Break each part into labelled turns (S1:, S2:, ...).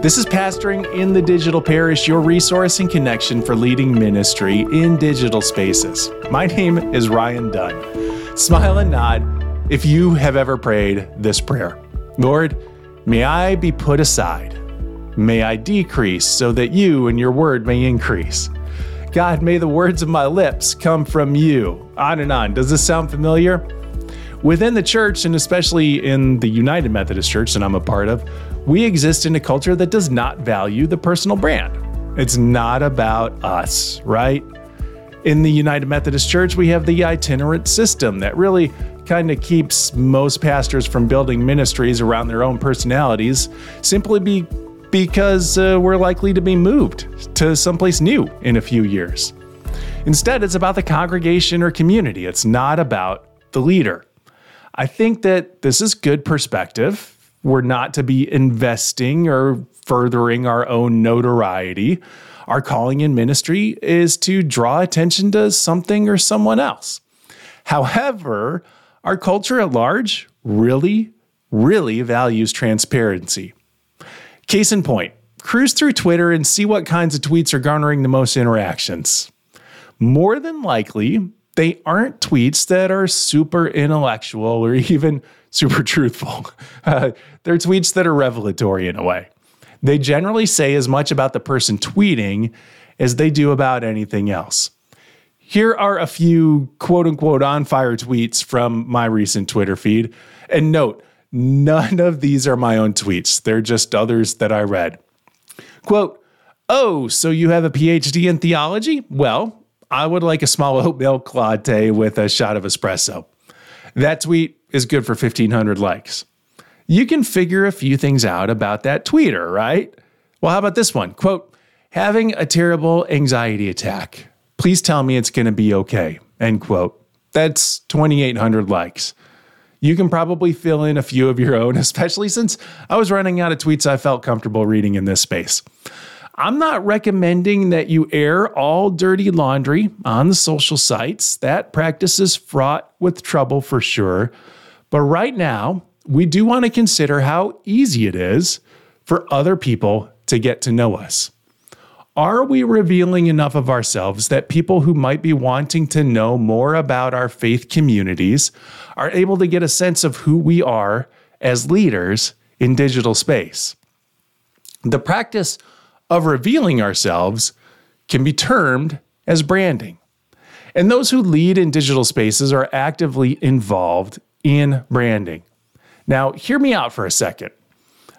S1: This is Pastoring in the Digital Parish, your resource and connection for leading ministry in digital spaces. My name is Ryan Dunn. Smile and nod if you have ever prayed this prayer Lord, may I be put aside. May I decrease so that you and your word may increase. God, may the words of my lips come from you. On and on. Does this sound familiar? Within the church, and especially in the United Methodist Church that I'm a part of, we exist in a culture that does not value the personal brand. It's not about us, right? In the United Methodist Church, we have the itinerant system that really kind of keeps most pastors from building ministries around their own personalities simply be, because uh, we're likely to be moved to someplace new in a few years. Instead, it's about the congregation or community, it's not about the leader. I think that this is good perspective we're not to be investing or furthering our own notoriety. Our calling in ministry is to draw attention to something or someone else. However, our culture at large really, really values transparency. Case in point, cruise through Twitter and see what kinds of tweets are garnering the most interactions. More than likely, they aren't tweets that are super intellectual or even super truthful. Uh, they're tweets that are revelatory in a way. They generally say as much about the person tweeting as they do about anything else. Here are a few quote unquote on fire tweets from my recent Twitter feed. And note, none of these are my own tweets, they're just others that I read. Quote, Oh, so you have a PhD in theology? Well, I would like a small oat milk latte with a shot of espresso. That tweet is good for 1,500 likes. You can figure a few things out about that tweeter, right? Well, how about this one? Quote, having a terrible anxiety attack. Please tell me it's going to be okay. End quote. That's 2,800 likes. You can probably fill in a few of your own, especially since I was running out of tweets I felt comfortable reading in this space. I'm not recommending that you air all dirty laundry on the social sites. That practice is fraught with trouble for sure. But right now, we do want to consider how easy it is for other people to get to know us. Are we revealing enough of ourselves that people who might be wanting to know more about our faith communities are able to get a sense of who we are as leaders in digital space? The practice of revealing ourselves can be termed as branding. And those who lead in digital spaces are actively involved in branding. Now, hear me out for a second.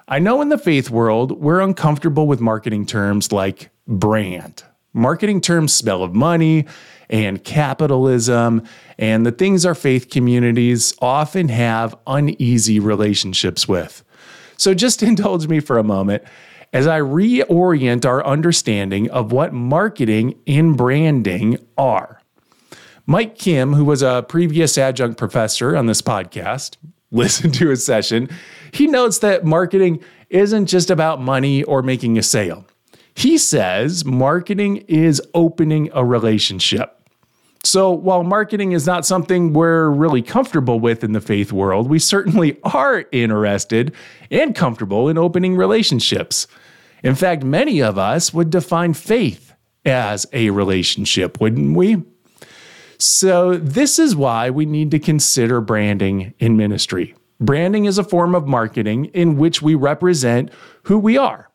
S1: I know in the faith world, we're uncomfortable with marketing terms like brand. Marketing terms smell of money and capitalism and the things our faith communities often have uneasy relationships with. So just indulge me for a moment as I reorient our understanding of what marketing and branding are. Mike Kim, who was a previous adjunct professor on this podcast, listened to his session. He notes that marketing isn't just about money or making a sale. He says marketing is opening a relationship. So, while marketing is not something we're really comfortable with in the faith world, we certainly are interested and comfortable in opening relationships. In fact, many of us would define faith as a relationship, wouldn't we? So, this is why we need to consider branding in ministry. Branding is a form of marketing in which we represent who we are.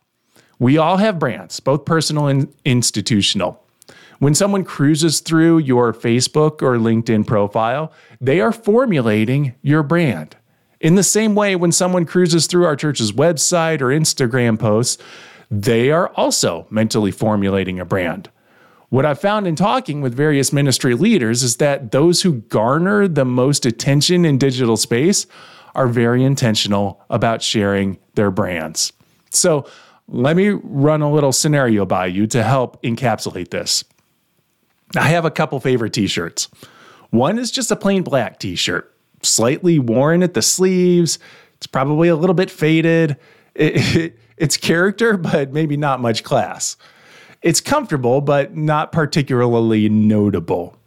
S1: We all have brands, both personal and institutional. When someone cruises through your Facebook or LinkedIn profile, they are formulating your brand. In the same way, when someone cruises through our church's website or Instagram posts, they are also mentally formulating a brand. What I've found in talking with various ministry leaders is that those who garner the most attention in digital space are very intentional about sharing their brands. So, let me run a little scenario by you to help encapsulate this. I have a couple favorite t shirts. One is just a plain black t shirt, slightly worn at the sleeves. It's probably a little bit faded. It, it, it's character, but maybe not much class. It's comfortable, but not particularly notable.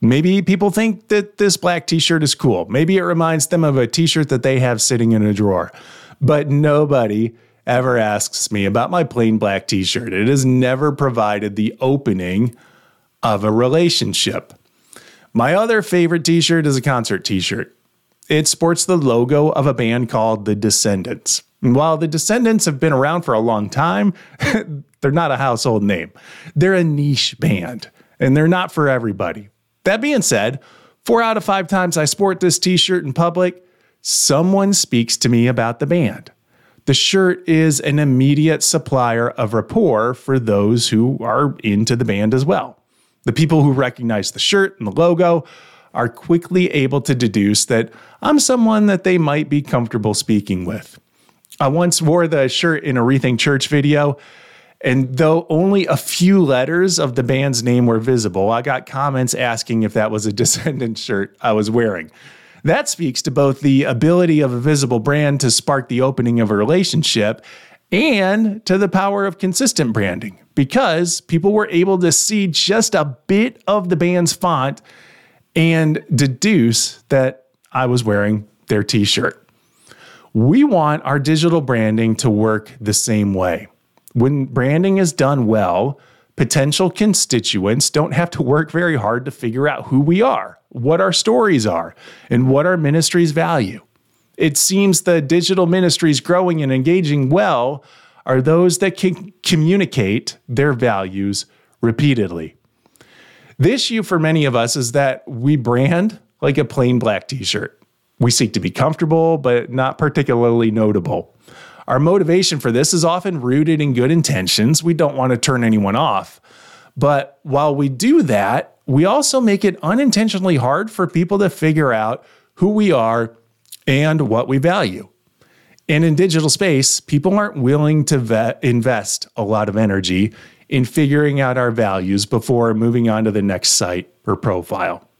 S1: Maybe people think that this black t shirt is cool. Maybe it reminds them of a t shirt that they have sitting in a drawer. But nobody ever asks me about my plain black t shirt, it has never provided the opening of a relationship. My other favorite t shirt is a concert t shirt. It sports the logo of a band called The Descendents. And while the Descendents have been around for a long time, they're not a household name. They're a niche band, and they're not for everybody. That being said, four out of five times I sport this t shirt in public, someone speaks to me about the band. The shirt is an immediate supplier of rapport for those who are into the band as well. The people who recognize the shirt and the logo are quickly able to deduce that I'm someone that they might be comfortable speaking with. I once wore the shirt in a Rethink Church video, and though only a few letters of the band's name were visible, I got comments asking if that was a Descendent shirt I was wearing. That speaks to both the ability of a visible brand to spark the opening of a relationship and to the power of consistent branding because people were able to see just a bit of the band's font and deduce that I was wearing their t shirt. We want our digital branding to work the same way. When branding is done well, potential constituents don't have to work very hard to figure out who we are what our stories are, and what our ministries value. It seems the digital ministries growing and engaging well are those that can communicate their values repeatedly. The issue for many of us is that we brand like a plain black t shirt. We seek to be comfortable, but not particularly notable. Our motivation for this is often rooted in good intentions. We don't want to turn anyone off. But while we do that, we also make it unintentionally hard for people to figure out who we are and what we value. And in digital space, people aren't willing to vet, invest a lot of energy in figuring out our values before moving on to the next site or profile.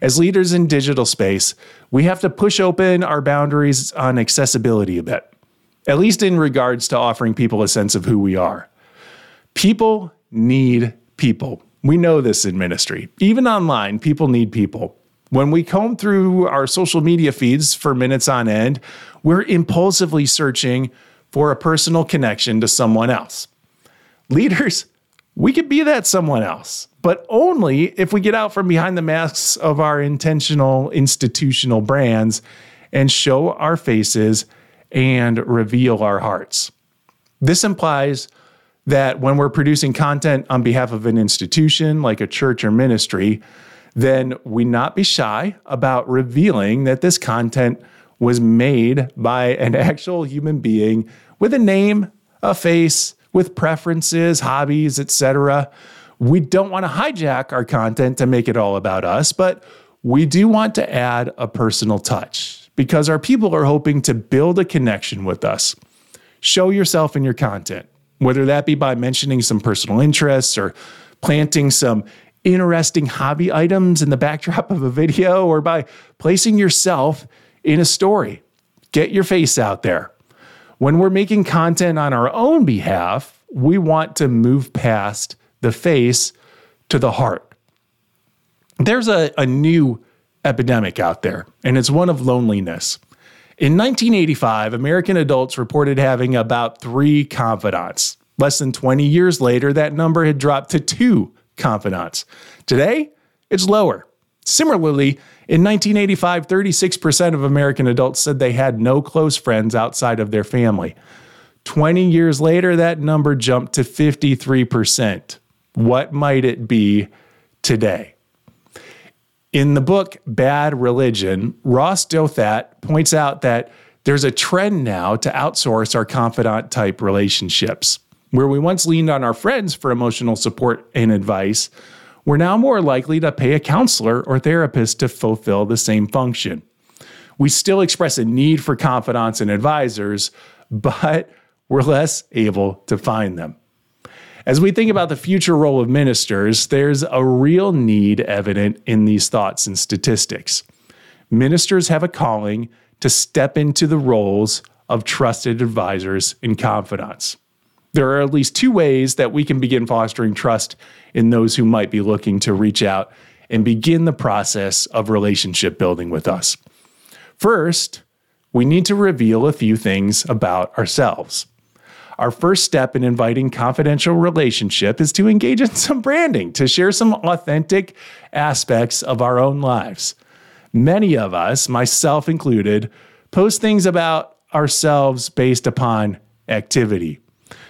S1: As leaders in digital space, we have to push open our boundaries on accessibility a bit, at least in regards to offering people a sense of who we are. People need people. We know this in ministry. Even online, people need people. When we comb through our social media feeds for minutes on end, we're impulsively searching for a personal connection to someone else. Leaders, we could be that someone else, but only if we get out from behind the masks of our intentional institutional brands and show our faces and reveal our hearts. This implies that when we're producing content on behalf of an institution like a church or ministry, then we not be shy about revealing that this content was made by an actual human being with a name, a face, with preferences, hobbies, etc. We don't want to hijack our content to make it all about us, but we do want to add a personal touch because our people are hoping to build a connection with us. Show yourself in your content whether that be by mentioning some personal interests or planting some interesting hobby items in the backdrop of a video or by placing yourself in a story. Get your face out there. When we're making content on our own behalf, we want to move past the face to the heart. There's a, a new epidemic out there, and it's one of loneliness. In 1985, American adults reported having about three confidants. Less than 20 years later, that number had dropped to two confidants. Today, it's lower. Similarly, in 1985, 36% of American adults said they had no close friends outside of their family. 20 years later, that number jumped to 53%. What might it be today? In the book Bad Religion, Ross Douthat points out that there's a trend now to outsource our confidant type relationships. Where we once leaned on our friends for emotional support and advice, we're now more likely to pay a counselor or therapist to fulfill the same function. We still express a need for confidants and advisors, but we're less able to find them. As we think about the future role of ministers, there's a real need evident in these thoughts and statistics. Ministers have a calling to step into the roles of trusted advisors and confidants. There are at least two ways that we can begin fostering trust in those who might be looking to reach out and begin the process of relationship building with us. First, we need to reveal a few things about ourselves. Our first step in inviting confidential relationship is to engage in some branding, to share some authentic aspects of our own lives. Many of us, myself included, post things about ourselves based upon activity.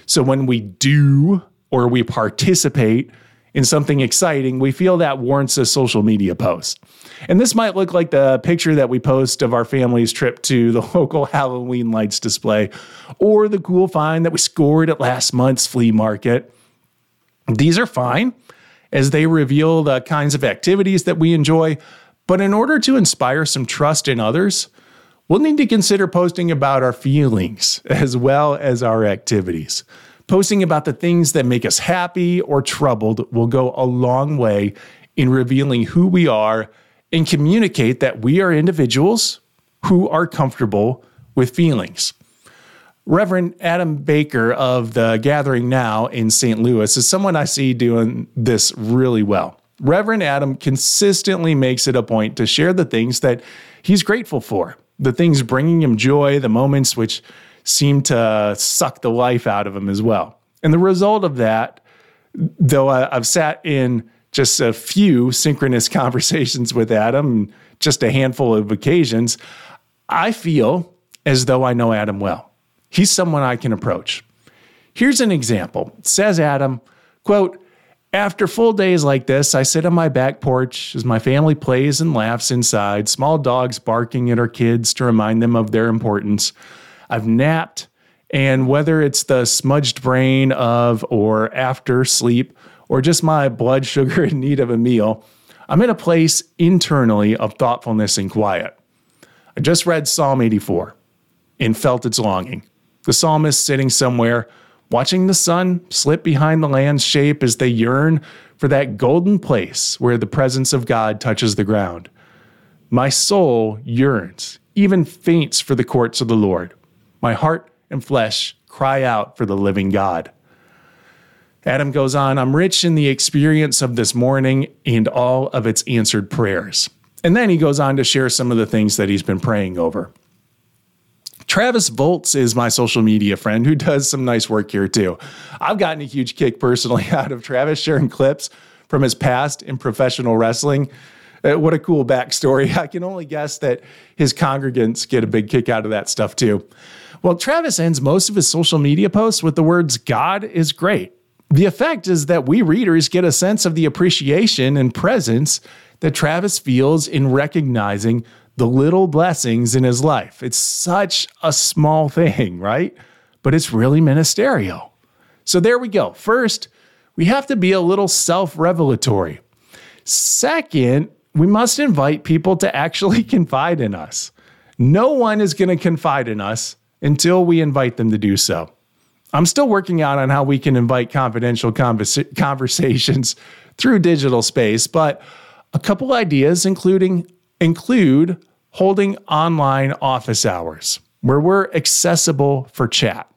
S1: So when we do or we participate in something exciting, we feel that warrants a social media post. And this might look like the picture that we post of our family's trip to the local Halloween lights display or the cool find that we scored at last month's flea market. These are fine as they reveal the kinds of activities that we enjoy. But in order to inspire some trust in others, we'll need to consider posting about our feelings as well as our activities. Posting about the things that make us happy or troubled will go a long way in revealing who we are and communicate that we are individuals who are comfortable with feelings. Reverend Adam Baker of the Gathering Now in St. Louis is someone I see doing this really well. Reverend Adam consistently makes it a point to share the things that he's grateful for, the things bringing him joy, the moments which seem to suck the life out of him as well. And the result of that, though I've sat in just a few synchronous conversations with Adam, just a handful of occasions, I feel as though I know Adam well. He's someone I can approach. Here's an example. Says Adam, quote, after full days like this, I sit on my back porch as my family plays and laughs inside, small dogs barking at our kids to remind them of their importance. I've napped, and whether it's the smudged brain of or after sleep, or just my blood sugar in need of a meal, I'm in a place internally of thoughtfulness and quiet. I just read Psalm 84 and felt its longing. The psalmist sitting somewhere, watching the sun slip behind the land's shape as they yearn for that golden place where the presence of God touches the ground. My soul yearns, even faints for the courts of the Lord. My heart and flesh cry out for the living God. Adam goes on, I'm rich in the experience of this morning and all of its answered prayers. And then he goes on to share some of the things that he's been praying over. Travis Volts is my social media friend who does some nice work here too. I've gotten a huge kick personally out of Travis sharing clips from his past in professional wrestling. Uh, what a cool backstory. I can only guess that his congregants get a big kick out of that stuff too. Well, Travis ends most of his social media posts with the words, God is great. The effect is that we readers get a sense of the appreciation and presence that Travis feels in recognizing the little blessings in his life. It's such a small thing, right? But it's really ministerial. So there we go. First, we have to be a little self revelatory. Second, we must invite people to actually confide in us. No one is going to confide in us until we invite them to do so. I'm still working out on how we can invite confidential conversa- conversations through digital space, but a couple ideas including include holding online office hours where we're accessible for chat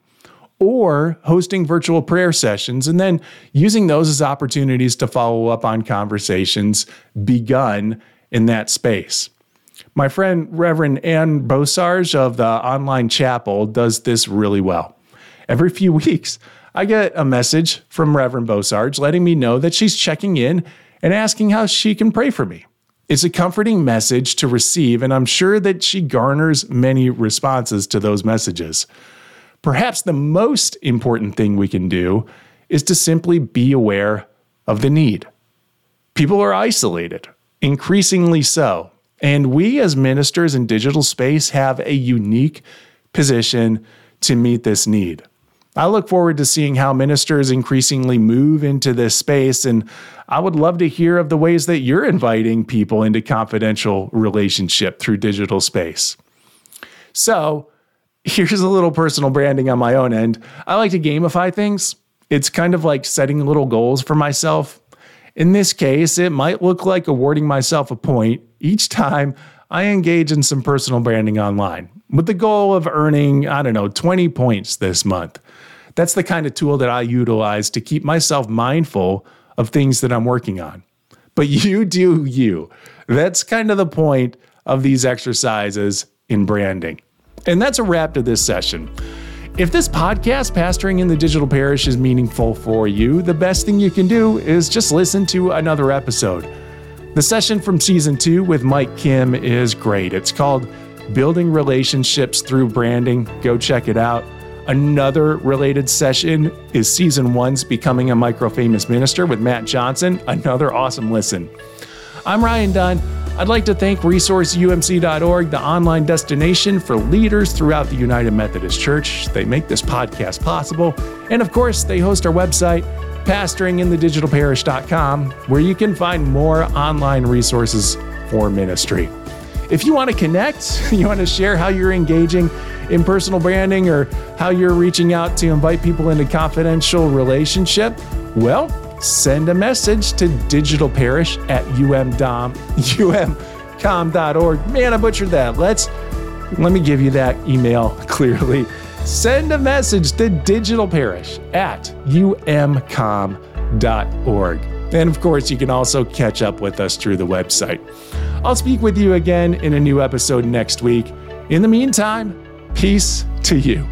S1: or hosting virtual prayer sessions and then using those as opportunities to follow up on conversations begun in that space. My friend Reverend Ann Bosarge of the Online Chapel does this really well. Every few weeks, I get a message from Reverend Bosarge letting me know that she's checking in and asking how she can pray for me. It's a comforting message to receive, and I'm sure that she garners many responses to those messages. Perhaps the most important thing we can do is to simply be aware of the need. People are isolated, increasingly so, and we as ministers in digital space have a unique position to meet this need. I look forward to seeing how ministers increasingly move into this space, and I would love to hear of the ways that you're inviting people into confidential relationship through digital space. So, here's a little personal branding on my own end. I like to gamify things. It's kind of like setting little goals for myself. In this case, it might look like awarding myself a point each time I engage in some personal branding online with the goal of earning, I don't know, 20 points this month. That's the kind of tool that I utilize to keep myself mindful of things that I'm working on. But you do you. That's kind of the point of these exercises in branding. And that's a wrap to this session. If this podcast, Pastoring in the Digital Parish, is meaningful for you, the best thing you can do is just listen to another episode. The session from season two with Mike Kim is great. It's called Building Relationships Through Branding. Go check it out. Another related session is season one's Becoming a Micro Famous Minister with Matt Johnson. Another awesome listen. I'm Ryan Dunn. I'd like to thank resourceumc.org, the online destination for leaders throughout the United Methodist Church. They make this podcast possible. And of course, they host our website, pastoringinthedigitalparish.com, where you can find more online resources for ministry. If you want to connect, you want to share how you're engaging in personal branding or how you're reaching out to invite people into confidential relationship, well, send a message to digitalparish at umdom, umcom.org. Man, I butchered that. Let's let me give you that email clearly. Send a message to digitalparish at umcom.org. And of course, you can also catch up with us through the website. I'll speak with you again in a new episode next week. In the meantime, peace to you.